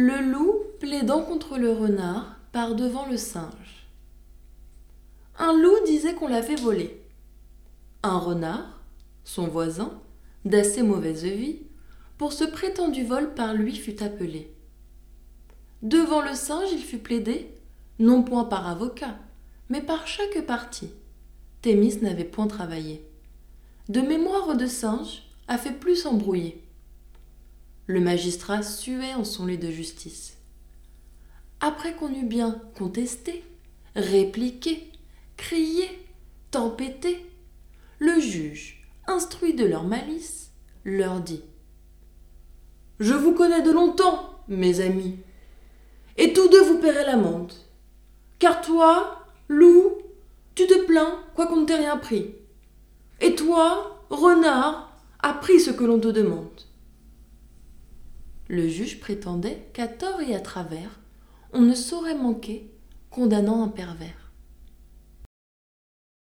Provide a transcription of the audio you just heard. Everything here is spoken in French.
Le loup, plaidant contre le renard, part devant le singe. Un loup disait qu'on l'avait volé. Un renard, son voisin, d'assez mauvaise vie, pour ce prétendu vol par lui fut appelé. Devant le singe, il fut plaidé, non point par avocat, mais par chaque partie. Thémis n'avait point travaillé. De mémoire de singe a fait plus embrouiller. Le magistrat suait en son lit de justice. Après qu'on eut bien contesté, répliqué, crié, tempêté, le juge, instruit de leur malice, leur dit Je vous connais de longtemps, mes amis, et tous deux vous paierez l'amende. Car toi, loup, tu te plains, quoiqu'on ne t'ait rien pris. Et toi, renard, as pris ce que l'on te demande. Le juge prétendait qu'à tort et à travers, on ne saurait manquer, condamnant un pervers.